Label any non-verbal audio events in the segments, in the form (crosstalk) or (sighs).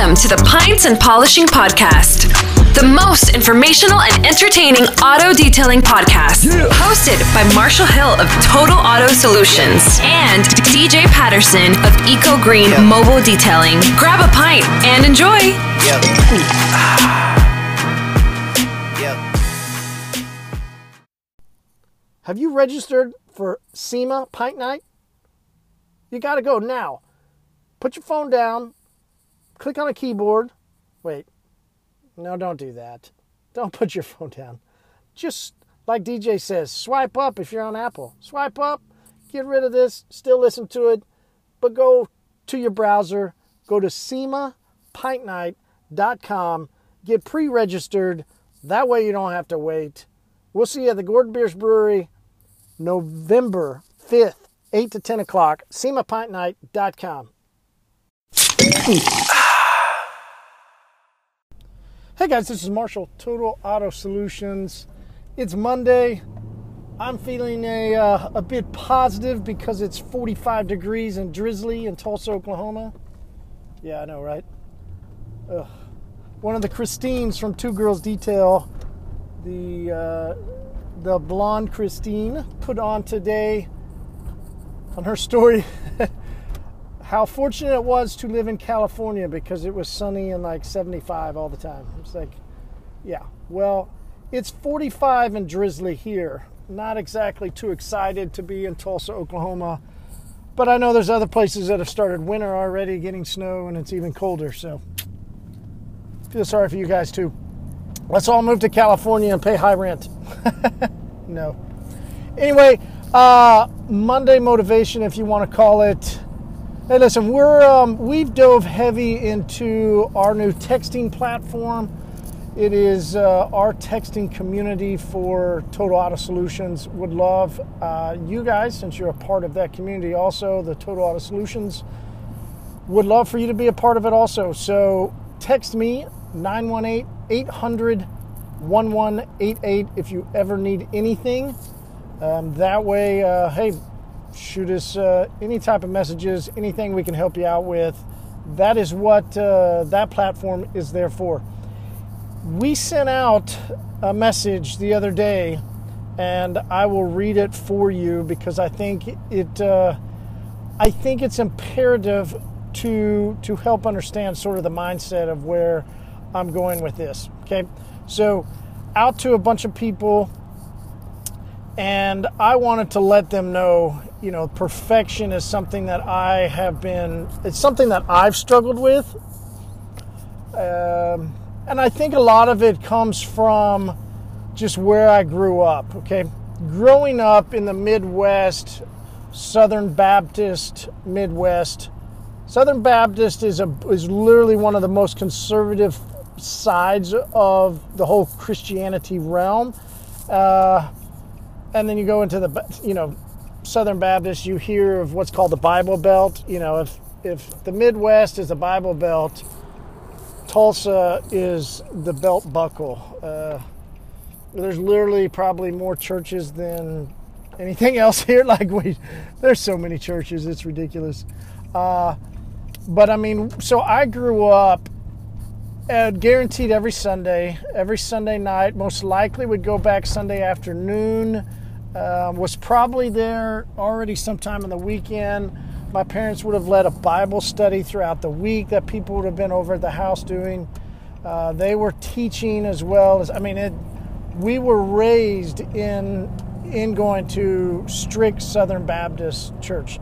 Welcome to the Pints and Polishing Podcast, the most informational and entertaining auto detailing podcast. Hosted by Marshall Hill of Total Auto Solutions and DJ Patterson of Eco Green Mobile Detailing. Grab a pint and enjoy. Yep. (sighs) yep. Have you registered for SEMA Pint Night? You got to go now. Put your phone down, click on a keyboard. Wait, no, don't do that. Don't (laughs) put your phone down. Just like DJ says, swipe up if you're on Apple. Swipe up, get rid of this, still listen to it, but go to your browser, go to SEMAPintnight.com, get pre registered. That way you don't have to wait. We'll see you at the Gordon Biersch Brewery November 5th, 8 to 10 o'clock, SEMAPintnight.com. Hey guys, this is Marshall, Total Auto Solutions. It's Monday. I'm feeling a, uh, a bit positive because it's 45 degrees and drizzly in Tulsa, Oklahoma. Yeah, I know, right? Ugh. One of the Christines from Two Girls Detail, the uh, the blonde Christine, put on today on her story (laughs) how fortunate it was to live in California because it was sunny and like 75 all the time. It's like, yeah, well, it's 45 and drizzly here. Not exactly too excited to be in Tulsa, Oklahoma, but I know there's other places that have started winter already, getting snow, and it's even colder. So, feel sorry for you guys too. Let's all move to California and pay high rent. (laughs) no. Anyway, uh, Monday motivation, if you want to call it. Hey, listen, we're um, we've dove heavy into our new texting platform. It is uh, our texting community for Total Auto Solutions. Would love uh, you guys, since you're a part of that community, also the Total Auto Solutions. Would love for you to be a part of it also. So text me 918 800 1188 if you ever need anything. Um, that way, uh, hey, shoot us uh, any type of messages, anything we can help you out with. That is what uh, that platform is there for. We sent out a message the other day, and I will read it for you because I think it. Uh, I think it's imperative to to help understand sort of the mindset of where I'm going with this. Okay, so out to a bunch of people and I wanted to let them know, you know, perfection is something that I have been, it's something that I've struggled with. Um, and I think a lot of it comes from just where I grew up, okay? Growing up in the Midwest, Southern Baptist Midwest, Southern Baptist is, a, is literally one of the most conservative sides of the whole Christianity realm. Uh, and then you go into the you know Southern Baptist, you hear of what's called the Bible Belt. You know, if if the Midwest is the Bible Belt, Tulsa is the belt buckle. Uh, there's literally probably more churches than anything (laughs) else here. Like we, there's so many churches, it's ridiculous. Uh, but I mean, so I grew up uh, guaranteed every Sunday, every Sunday night. Most likely would go back Sunday afternoon uh, was probably there already sometime in the weekend. My parents would have led a Bible study throughout the week that people would have been over at the house doing. Uh, they were teaching as well as I mean, it, we were raised in in going to strict Southern Baptist church,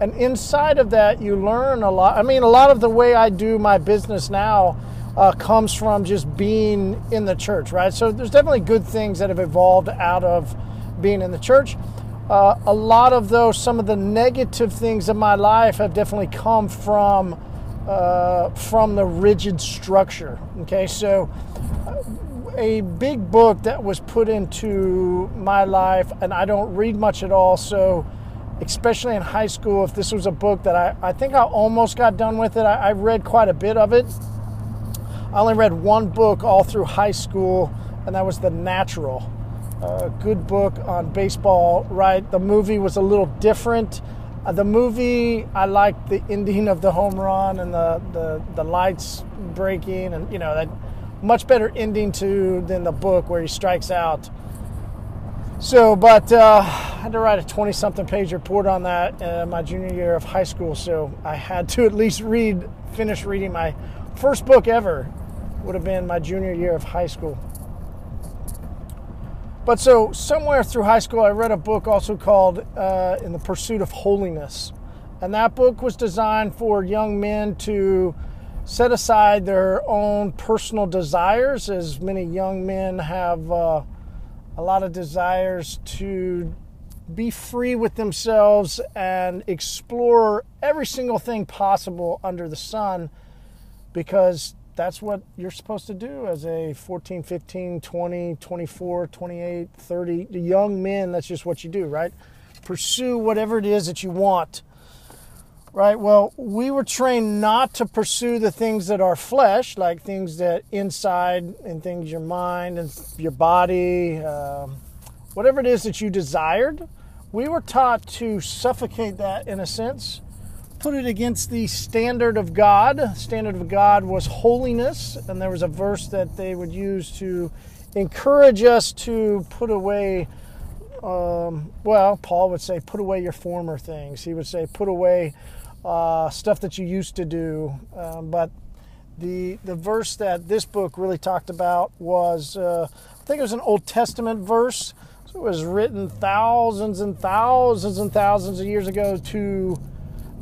and inside of that, you learn a lot. I mean, a lot of the way I do my business now. Uh, comes from just being in the church, right? So there's definitely good things that have evolved out of being in the church. Uh, a lot of those, some of the negative things in my life have definitely come from uh, from the rigid structure. Okay, so uh, a big book that was put into my life, and I don't read much at all. So, especially in high school, if this was a book that I, I think I almost got done with it, I, I read quite a bit of it. I only read one book all through high school, and that was The Natural a good book on baseball, right? The movie was a little different. Uh, the movie, I liked the ending of the home run and the, the, the lights breaking, and you know that much better ending to than the book where he strikes out. So, but uh, I had to write a 20 something page report on that uh, my junior year of high school. So I had to at least read, finish reading my first book ever, would have been my junior year of high school. But so somewhere through high school, I read a book also called uh, "In the Pursuit of Holiness," and that book was designed for young men to set aside their own personal desires, as many young men have uh, a lot of desires to be free with themselves and explore every single thing possible under the sun, because that's what you're supposed to do as a 14, 15, 20, 24, 28, 30 young men. That's just what you do, right? Pursue whatever it is that you want. Right? Well, we were trained not to pursue the things that are flesh, like things that inside and things your mind and your body, um, whatever it is that you desired. We were taught to suffocate that in a sense put it against the standard of God. Standard of God was holiness, and there was a verse that they would use to encourage us to put away. Um, well, Paul would say, put away your former things. He would say, put away uh, stuff that you used to do. Um, but the the verse that this book really talked about was, uh, I think it was an Old Testament verse. So it was written thousands and thousands and thousands of years ago to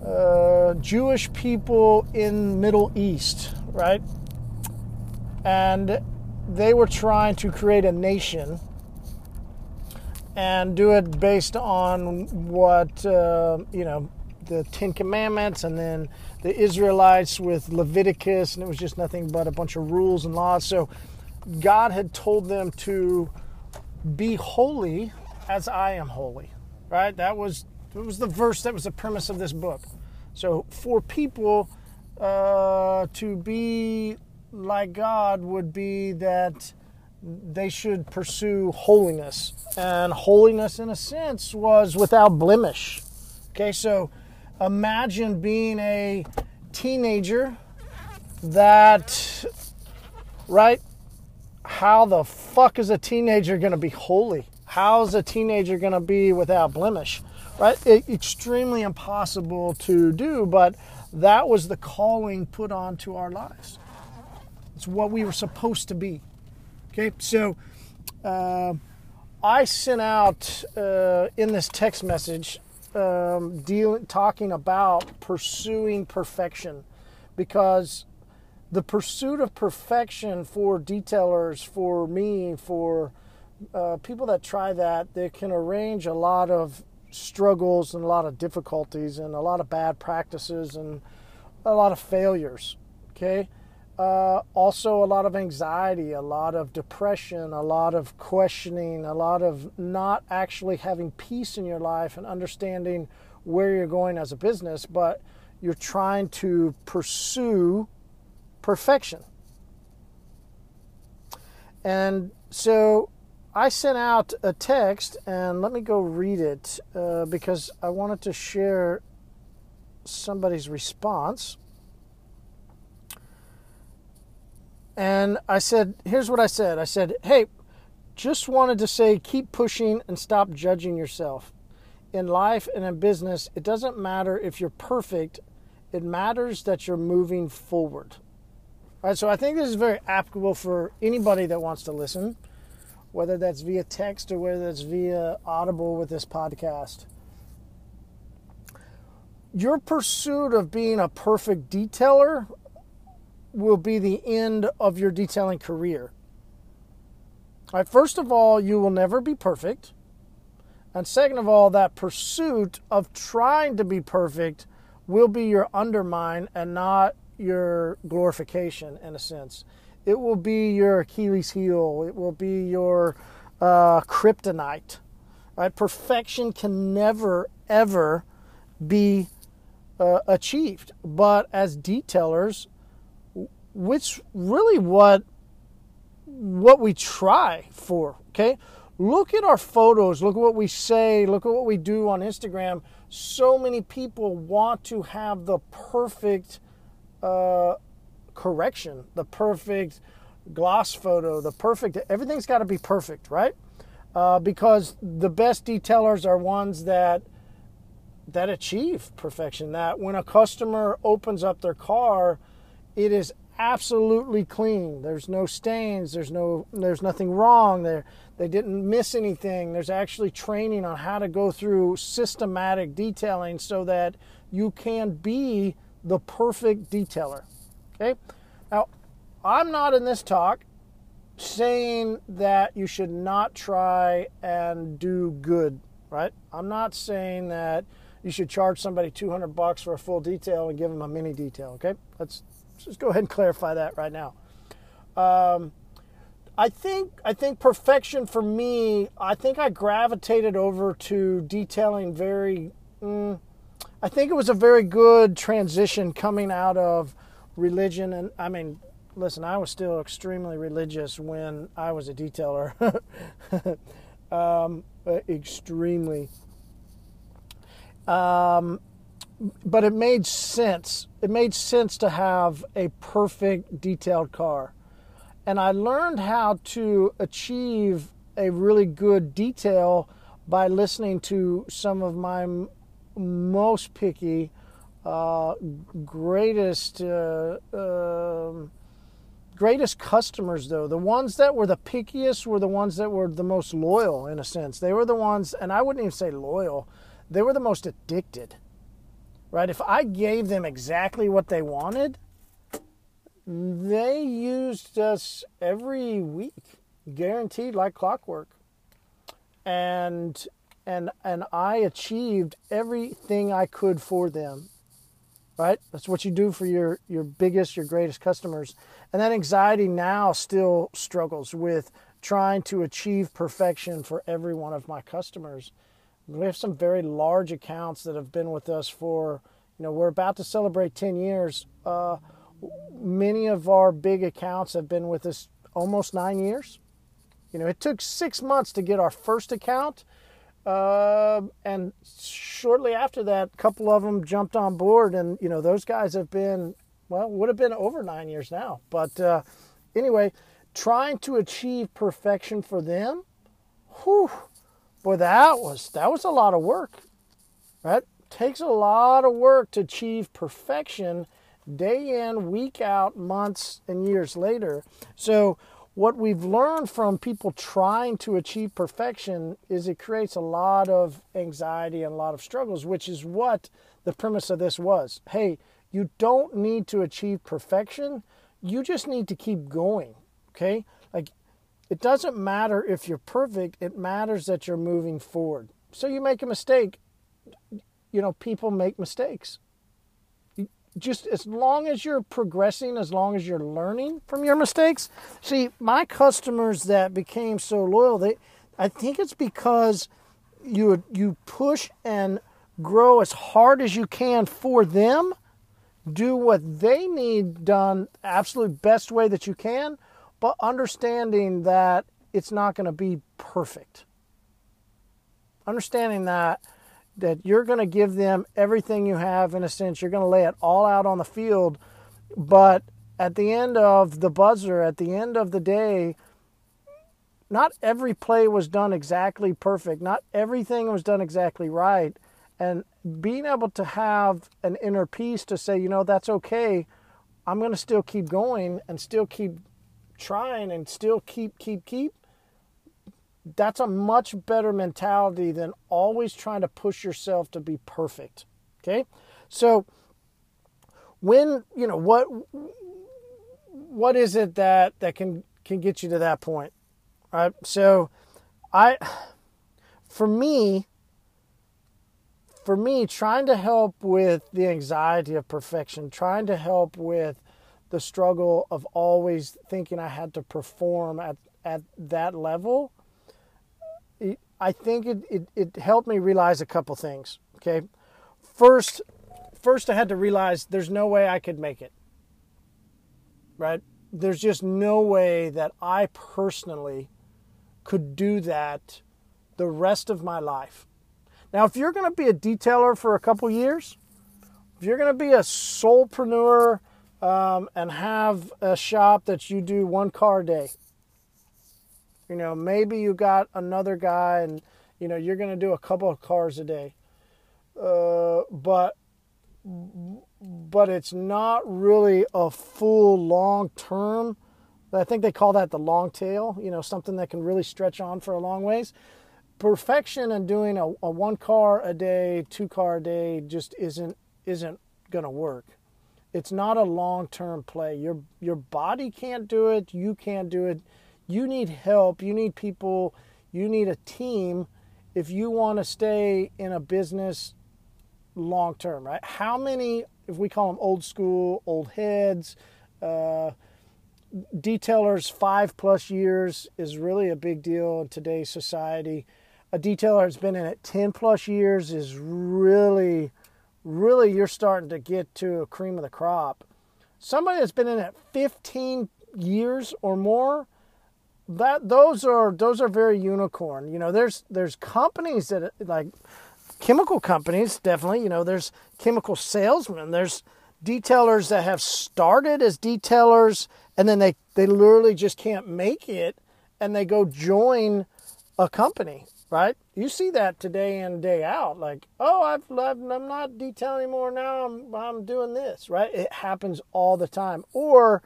uh, Jewish people in Middle East, right? And they were trying to create a nation and do it based on what uh, you know the Ten Commandments, and then the Israelites with Leviticus, and it was just nothing but a bunch of rules and laws. So God had told them to be holy as I am holy, right? That was it was the verse that was the premise of this book. So for people uh, to be like God would be that they should pursue holiness. And holiness, in a sense, was without blemish. Okay, so imagine being a teenager that, right? How the fuck is a teenager going to be holy? How's a teenager going to be without blemish? right? It, extremely impossible to do, but that was the calling put onto our lives. It's what we were supposed to be. Okay, so uh, I sent out uh, in this text message um, dealing, talking about pursuing perfection because the pursuit of perfection for detailers, for me, for uh, people that try that, they can arrange a lot of struggles and a lot of difficulties and a lot of bad practices and a lot of failures. Okay. Uh, also, a lot of anxiety, a lot of depression, a lot of questioning, a lot of not actually having peace in your life and understanding where you're going as a business, but you're trying to pursue perfection. And so I sent out a text, and let me go read it uh, because I wanted to share somebody's response. And I said, here's what I said I said, hey, just wanted to say keep pushing and stop judging yourself. In life and in business, it doesn't matter if you're perfect, it matters that you're moving forward. All right, so I think this is very applicable for anybody that wants to listen whether that's via text or whether that's via Audible with this podcast. Your pursuit of being a perfect detailer will be the end of your detailing career. All right, first of all, you will never be perfect. And second of all, that pursuit of trying to be perfect will be your undermine and not your glorification in a sense. It will be your Achilles heel. It will be your uh, kryptonite. Right? Perfection can never, ever be uh, achieved. But as detailers, which really what what we try for. Okay, look at our photos, look at what we say, look at what we do on Instagram. So many people want to have the perfect uh, correction, the perfect gloss photo, the perfect, everything's got to be perfect, right? Uh, because the best detailers are ones that that achieve perfection. That when a customer opens up their car, it is absolutely clean. There's no stains. There's no. There's nothing wrong there. They didn't miss anything. There's actually training on how to go through systematic detailing so that you can be the perfect detailer. Okay. Now, I'm not in this talk saying that you should not try and do good, right? I'm not saying that you should charge somebody 200 bucks for a full detail and give them a mini detail, okay? Let's, just go ahead and clarify that right now. Um, I think I think perfection for me. I think I gravitated over to detailing very. Mm, I think it was a very good transition coming out of religion, and I mean, listen, I was still extremely religious when I was a detailer. (laughs) um, extremely. Um, but it made sense. It made sense to have a perfect detailed car and I learned how to achieve a really good detail by listening to some of my m- most picky, uh, greatest, uh, uh, greatest customers. Though the ones that were the pickiest were the ones that were the most loyal, in a sense. They were the ones, and I wouldn't even say loyal. They were the most addicted. Right? If I gave them exactly what they wanted, they used us every week, guaranteed like clockwork. And and and I achieved everything I could for them. Right? That's what you do for your your biggest, your greatest customers. And that anxiety now still struggles with trying to achieve perfection for every one of my customers. We have some very large accounts that have been with us for, you know, we're about to celebrate 10 years. Uh, many of our big accounts have been with us almost nine years. You know, it took six months to get our first account. Uh, and shortly after that, a couple of them jumped on board, and you know those guys have been well, would have been over nine years now. But uh, anyway, trying to achieve perfection for them, whew, boy, that was that was a lot of work, right? Takes a lot of work to achieve perfection day in, week out, months and years later. So, what we've learned from people trying to achieve perfection is it creates a lot of anxiety and a lot of struggles, which is what the premise of this was. Hey, you don't need to achieve perfection, you just need to keep going. Okay? Like, it doesn't matter if you're perfect, it matters that you're moving forward. So, you make a mistake. You know, people make mistakes just as long as you're progressing, as long as you're learning from your mistakes. See, my customers that became so loyal, they I think it's because you you push and grow as hard as you can for them, do what they need done absolute best way that you can, but understanding that it's not going to be perfect. Understanding that that you're going to give them everything you have in a sense. You're going to lay it all out on the field. But at the end of the buzzer at the end of the day not every play was done exactly perfect. Not everything was done exactly right. And being able to have an inner peace to say you know that's okay. I'm going to still keep going and still keep trying and still keep keep keep that's a much better mentality than always trying to push yourself to be perfect. Okay? So when, you know, what what is it that that can can get you to that point? Right? So I for me for me trying to help with the anxiety of perfection, trying to help with the struggle of always thinking I had to perform at at that level I think it, it, it helped me realize a couple things. Okay. First, first I had to realize there's no way I could make it. Right? There's just no way that I personally could do that the rest of my life. Now, if you're going to be a detailer for a couple years, if you're going to be a solopreneur um, and have a shop that you do one car a day, you know, maybe you got another guy and, you know, you're going to do a couple of cars a day. Uh, but but it's not really a full long term. I think they call that the long tail, you know, something that can really stretch on for a long ways. Perfection and doing a, a one car a day, two car a day just isn't isn't to work. It's not a long term play. Your your body can't do it. You can't do it. You need help. You need people. You need a team if you want to stay in a business long term, right? How many, if we call them old school, old heads, uh, detailers five plus years is really a big deal in today's society. A detailer has been in it 10 plus years is really, really, you're starting to get to a cream of the crop. Somebody that's been in it 15 years or more, that those are those are very unicorn. You know, there's there's companies that like chemical companies, definitely. You know, there's chemical salesmen. There's detailers that have started as detailers and then they, they literally just can't make it and they go join a company, right? You see that today in, day out. Like, oh, I've, I've, I'm not detailing anymore now. I'm, I'm doing this, right? It happens all the time. Or,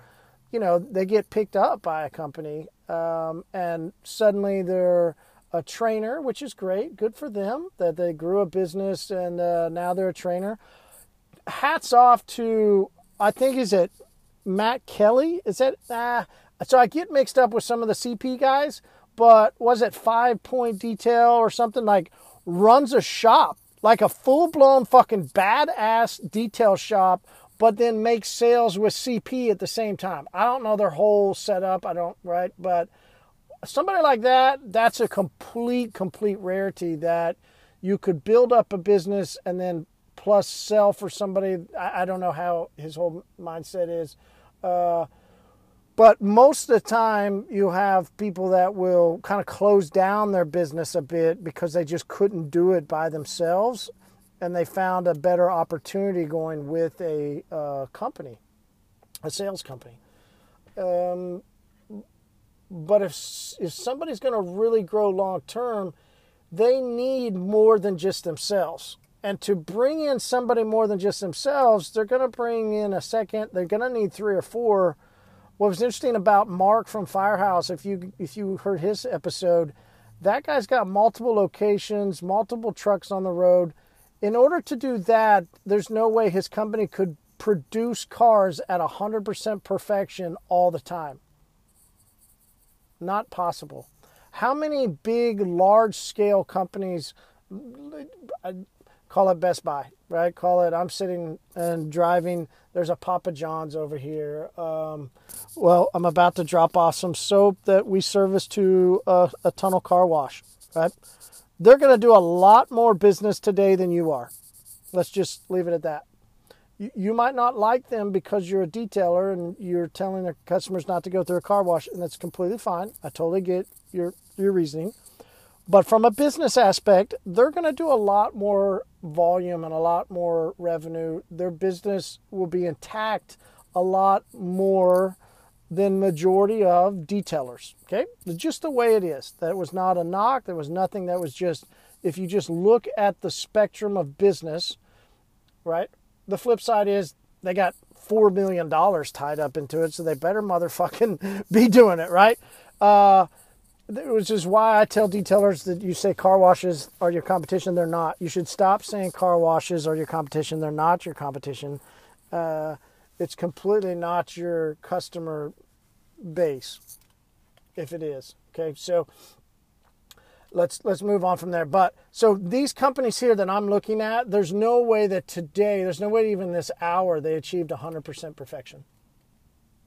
you know, they get picked up by a company um, and suddenly they're a trainer, which is great. Good for them that they grew a business and uh, now they're a trainer. Hats off to, I think, is it Matt Kelly? Is that, uh, so I get mixed up with some of the CP guys, but was it Five Point Detail or something like runs a shop, like a full blown fucking badass detail shop, but then make sales with CP at the same time. I don't know their whole setup. I don't, right? But, somebody like that, that's a complete, complete rarity that you could build up a business and then plus sell for somebody. I, I don't know how his whole mindset is. Uh, but most of the time, you have people that will kind of close down their business a bit because they just couldn't do it by themselves and they found a better opportunity going with a uh, company, a sales company. Um, but if if somebody's going to really grow long term, they need more than just themselves. And to bring in somebody more than just themselves, they're going to bring in a second. They're going to need three or four. What was interesting about Mark from Firehouse, if you if you heard his episode, that guy's got multiple locations, multiple trucks on the road. In order to do that, there's no way his company could produce cars at 100% perfection all the time. Not possible. How many big, large scale companies, call it Best Buy, right? Call it, I'm sitting and driving, there's a Papa John's over here. Um, well, I'm about to drop off some soap that we service to a, a tunnel car wash, right? They're going to do a lot more business today than you are. Let's just leave it at that you might not like them because you're a detailer and you're telling their customers not to go through a car wash, and that's completely fine. I totally get your your reasoning. But from a business aspect, they're going to do a lot more volume and a lot more revenue. Their business will be intact a lot more than majority of detailers. Okay, just the way it is. That was not a knock. There was nothing that was just. If you just look at the spectrum of business, right? the flip side is they got four million dollars tied up into it, so they better motherfucking (laughs) be doing it right. Uh, which is why I tell detailers that you say car washes are your competition. They're not. You should stop saying car washes are your competition. They're not your competition. Uh, it's completely not your customer base, if it is. Okay, so let's let's move on from there. But so these companies here that I'm looking at, there's no way that today, there's no way even this hour they achieved 100% perfection.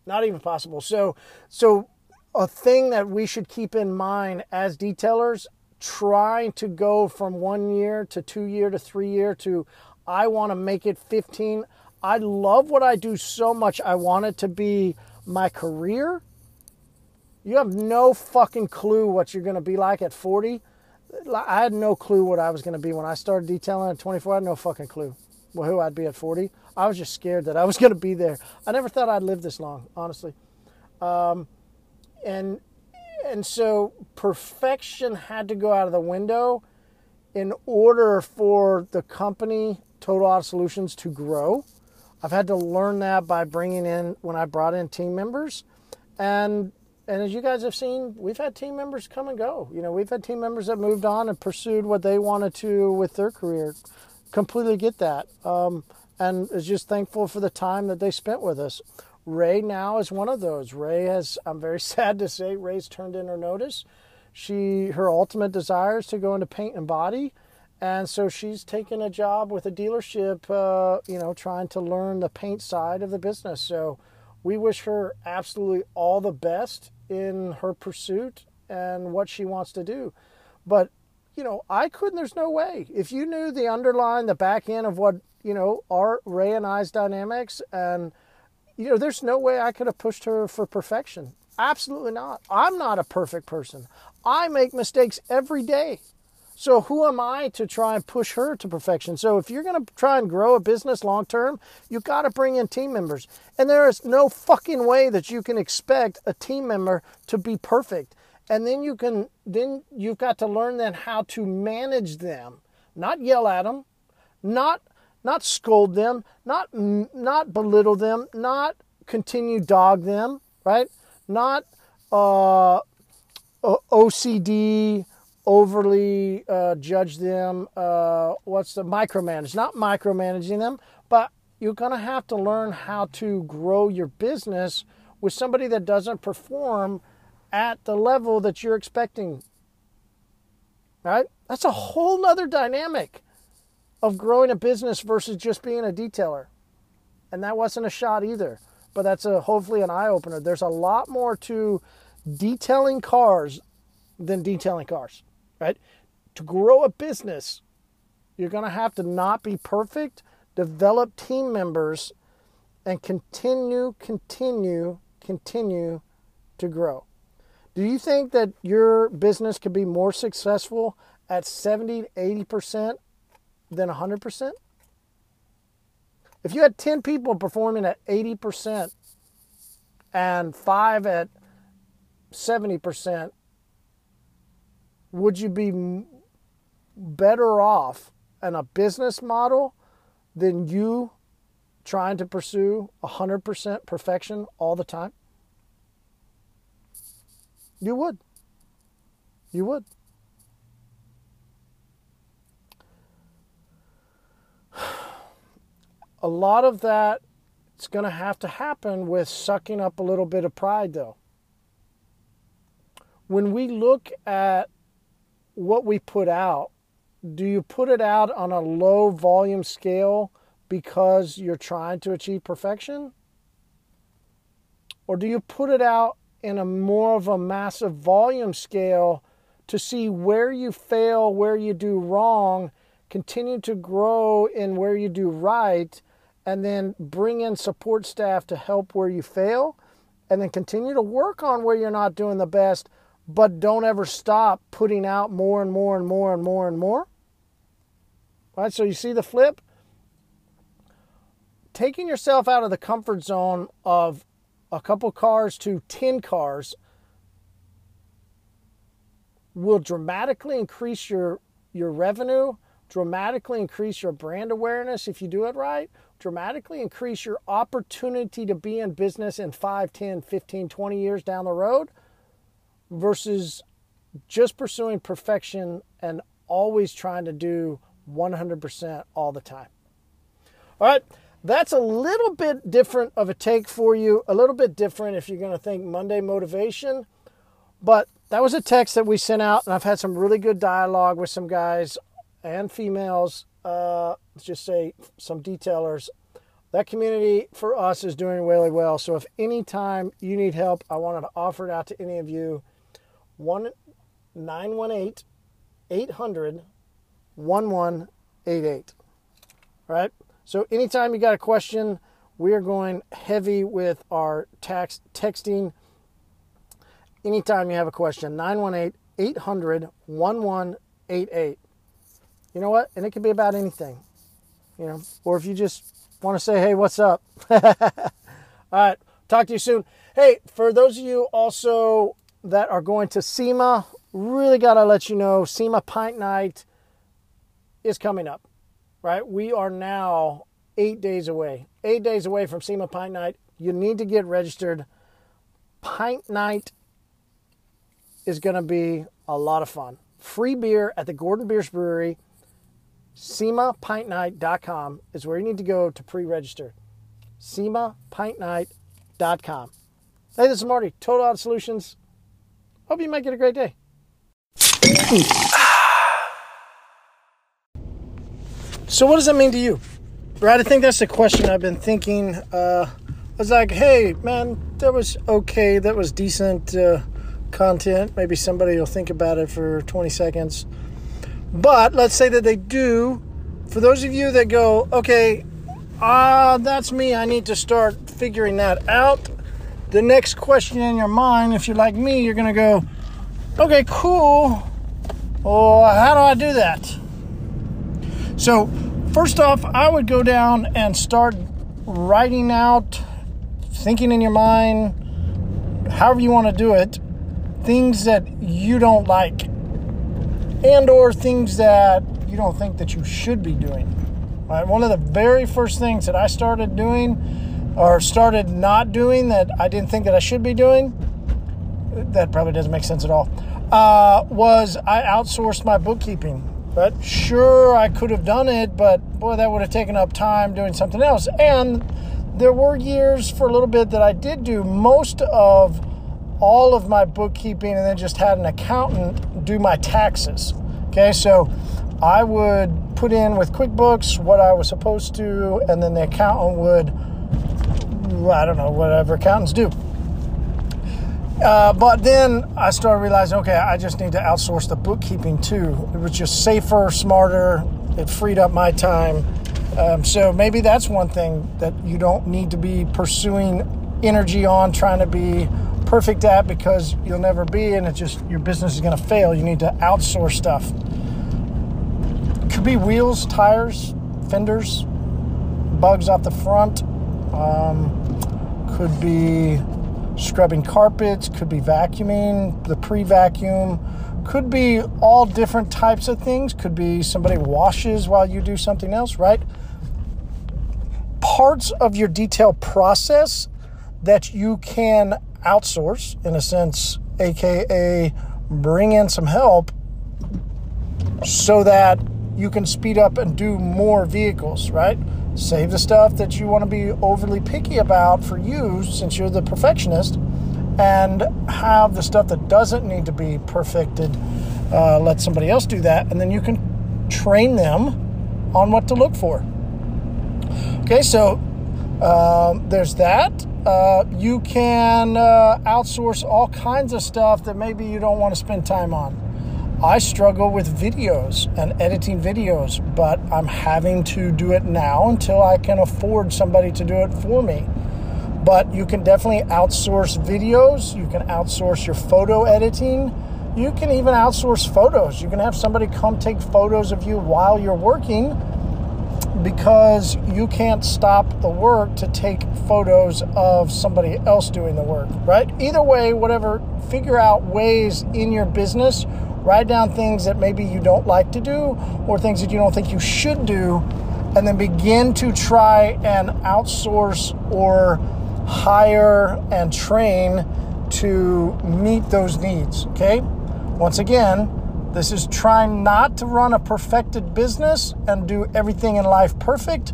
Not even possible. So so a thing that we should keep in mind as detailers trying to go from 1 year to 2 year to 3 year to I want to make it 15. I love what I do so much. I want it to be my career You have no fucking clue what you're going to be like at 40. I had no clue what I was going to be when I started detailing at 24. I had no fucking clue who I'd be at 40. I was just scared that I was (laughs) going to be there. I never thought I'd live this long, honestly. Um, and and so perfection had to go out of the window in order for the company Total Auto Solutions to grow. I've had to learn that by bringing in when I brought in team members, and and as you guys have seen, we've had team members come and go. You know, we've had team members that moved on and pursued what they wanted to with their career. Completely get that, um, and is just thankful for the time that they spent with us. Ray now is one of those. Ray has. I'm very (laughs) sad to say Ray's turned in her notice. She her ultimate desire is to go into paint and body and so she's taken a job with a dealership, uh, you know, trying to learn the paint side of the business. So we wish her absolutely all the best in her pursuit and what she wants to do. But, you know, I couldn't, there's no way. If you knew the underline, the back end of what, you know, our Ray and I's dynamics, and, you know, there's no way I could have pushed her for perfection. Absolutely not. I'm not a perfect person. I make mistakes every day. So who am I to try and push her to perfection? So if you're going to try and grow a business long term, you got to bring in team members. And there is no fucking way that you can expect a team member to be perfect. And then you can then you've got to learn then how to manage them, not yell at them, not not scold them, not not belittle them, not continue dog them, right? Not uh, OCD overly uh, judge them. Uh, what's the micromanage? Not micromanaging them, but you're going to have to learn how to grow your business with somebody that doesn't perform at the level that you're expecting. Right? That's a whole nother dynamic of growing a business versus just being a detailer. And that wasn't a shot either, but that's a hopefully an eye opener. There's a lot more to detailing cars than detailing cars right? To grow a business, you're going to have to not be perfect, develop team members, and continue, continue, continue to grow. Do you think that your business could be more successful at 70 to 80% than 100%? If you had 10 people performing at 80% and 5 at 70%, would you be better off in a business model than you trying to pursue 100% perfection all the time? You would. You would. (sighs) A lot of that it's going to have to happen with sucking up a little bit of pride though. When we look at what we put out, do you put it out on a low volume scale because you're trying to achieve perfection? Or do you put it out in a more of a massive volume scale to see where you fail, where you do wrong, continue to grow in where you do right, and then bring in support staff to help where you fail, and then continue to work on where you're not doing the best but don't ever stop putting out more and more and more and more and more. Right? So you see the flip? Taking yourself out of the comfort zone of a couple cars to 10 cars will dramatically increase your your revenue, dramatically increase your brand awareness if you do it right, dramatically increase your opportunity to be in business in 5, 10, 15, 20 years down the road versus just pursuing perfection and always trying to do 100% all the time. All right, that's a little bit different of a take for you, a little bit different if you're going to think Monday motivation. But that was a text that we sent out, and I've had some really good dialogue with some guys and females, uh, let's just say some detailers. That community for us is doing really well. So if any time you need help, I wanted to offer it out to any of you 1 918 800 1188. All right. So anytime you got a question, we are going heavy with our text texting. anytime you have a question. 918 800 1188. You know what? And it can be about anything, you know, or if you just want to say, hey, what's up? (laughs) All right. Talk to you soon. Hey, for those of you also that are going to SEMA, really got to let you know SEMA Pint Night is coming up, right? We are now eight days away. Eight days away from SEMA Pint Night. You need to get registered. Pint Night is going to be a lot of fun. Free beer at the Gordon Biersch Brewery. SEMAPintNight.com is where you need to go to pre register. SEMAPintNight.com. Hey, this is Marty, Total Solutions. Hope you make it a great day. (sighs) So, what does that mean to you? Right? I think that's the question I've been thinking. Uh, I was like, hey, man, that was okay. That was decent uh, content. Maybe somebody will think about it for 20 seconds. But let's say that they do. For those of you that go, okay, ah, uh, that's me. I need to start figuring that out. The next question in your mind, if you're like me, you're going to go, okay, cool. Well, how do I do that? So, first off, I would go down and start writing out, thinking in your mind, however you want to do it, things that you don't like and or things that you don't think that you should be doing. Right? One of the very first things that I started doing or started not doing that I didn't think that I should be doing, that probably doesn't make sense at all, uh, was I outsourced my bookkeeping. But sure, I could have done it, but boy, that would have taken up time doing something else. And there were years for a little bit that I did do most of all of my bookkeeping and then just had an accountant do my taxes. Okay, so I would put in with QuickBooks what I was supposed to, and then the accountant would, I don't know, whatever accountants do. Uh, but then I started realizing, okay, I just need to outsource the bookkeeping too. It was just safer, smarter. It freed up my time. Um, so maybe that's one thing that you don't need to be pursuing energy on, trying to be perfect at because you'll never be, and it's just your business is going to fail. You need to outsource stuff. Could be wheels, tires, fenders, bugs off the front. Um, could be scrubbing carpets, could be vacuuming, the pre vacuum, could be all different types of things, could be somebody washes while you do something else, right? Parts of your detail process that you can outsource, in a sense, aka bring in some help so that you can speed up and do more vehicles, right? Save the stuff that you want to be overly picky about for you since you're the perfectionist and have the stuff that doesn't need to be perfected. Uh, let somebody else do that, and then you can train them on what to look for. Okay, so um, there's that. Uh, you can uh, outsource all kinds of stuff that maybe you don't want to spend time on. I struggle with videos and editing videos, but I'm having to do it now until I can afford somebody to do it for me. But you can definitely outsource videos, you can outsource your photo editing, you can even outsource photos. You can have somebody come take photos of you while you're working because you can't stop the work to take photos of somebody else doing the work, right? Either way, whatever, figure out ways in your business Write down things that maybe you don't like to do or things that you don't think you should do, and then begin to try and outsource or hire and train to meet those needs. Okay? Once again, this is trying not to run a perfected business and do everything in life perfect,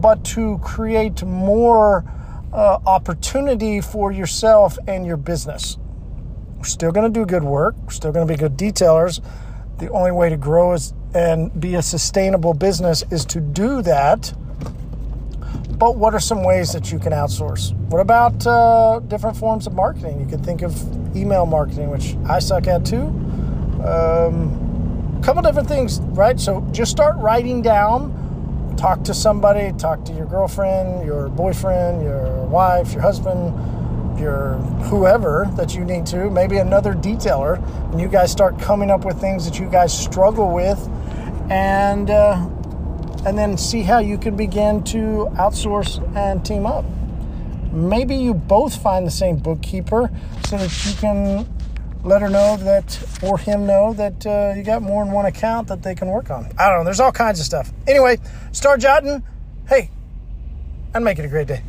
but to create more uh, opportunity for yourself and your business. We're still going to do good work. We're still going to be good detailers. The only way to grow is and be a sustainable business is to do that. But what are some ways that you can outsource? What about uh, different forms of marketing? You can think of email marketing, which I suck at too. Um, a couple different things, right? So just start writing down. Talk to somebody. Talk to your girlfriend, your boyfriend, your wife, your husband your whoever that you need to, maybe another detailer, and you guys start coming up with things that you guys struggle with, and uh, and then see how you can begin to outsource and team up. Maybe you both find the same bookkeeper so that you can let her know that, or him know that uh, you got more than one account that they can work on. I don't know. There's all kinds of stuff. Anyway, start jotting. Hey, and make it a great day.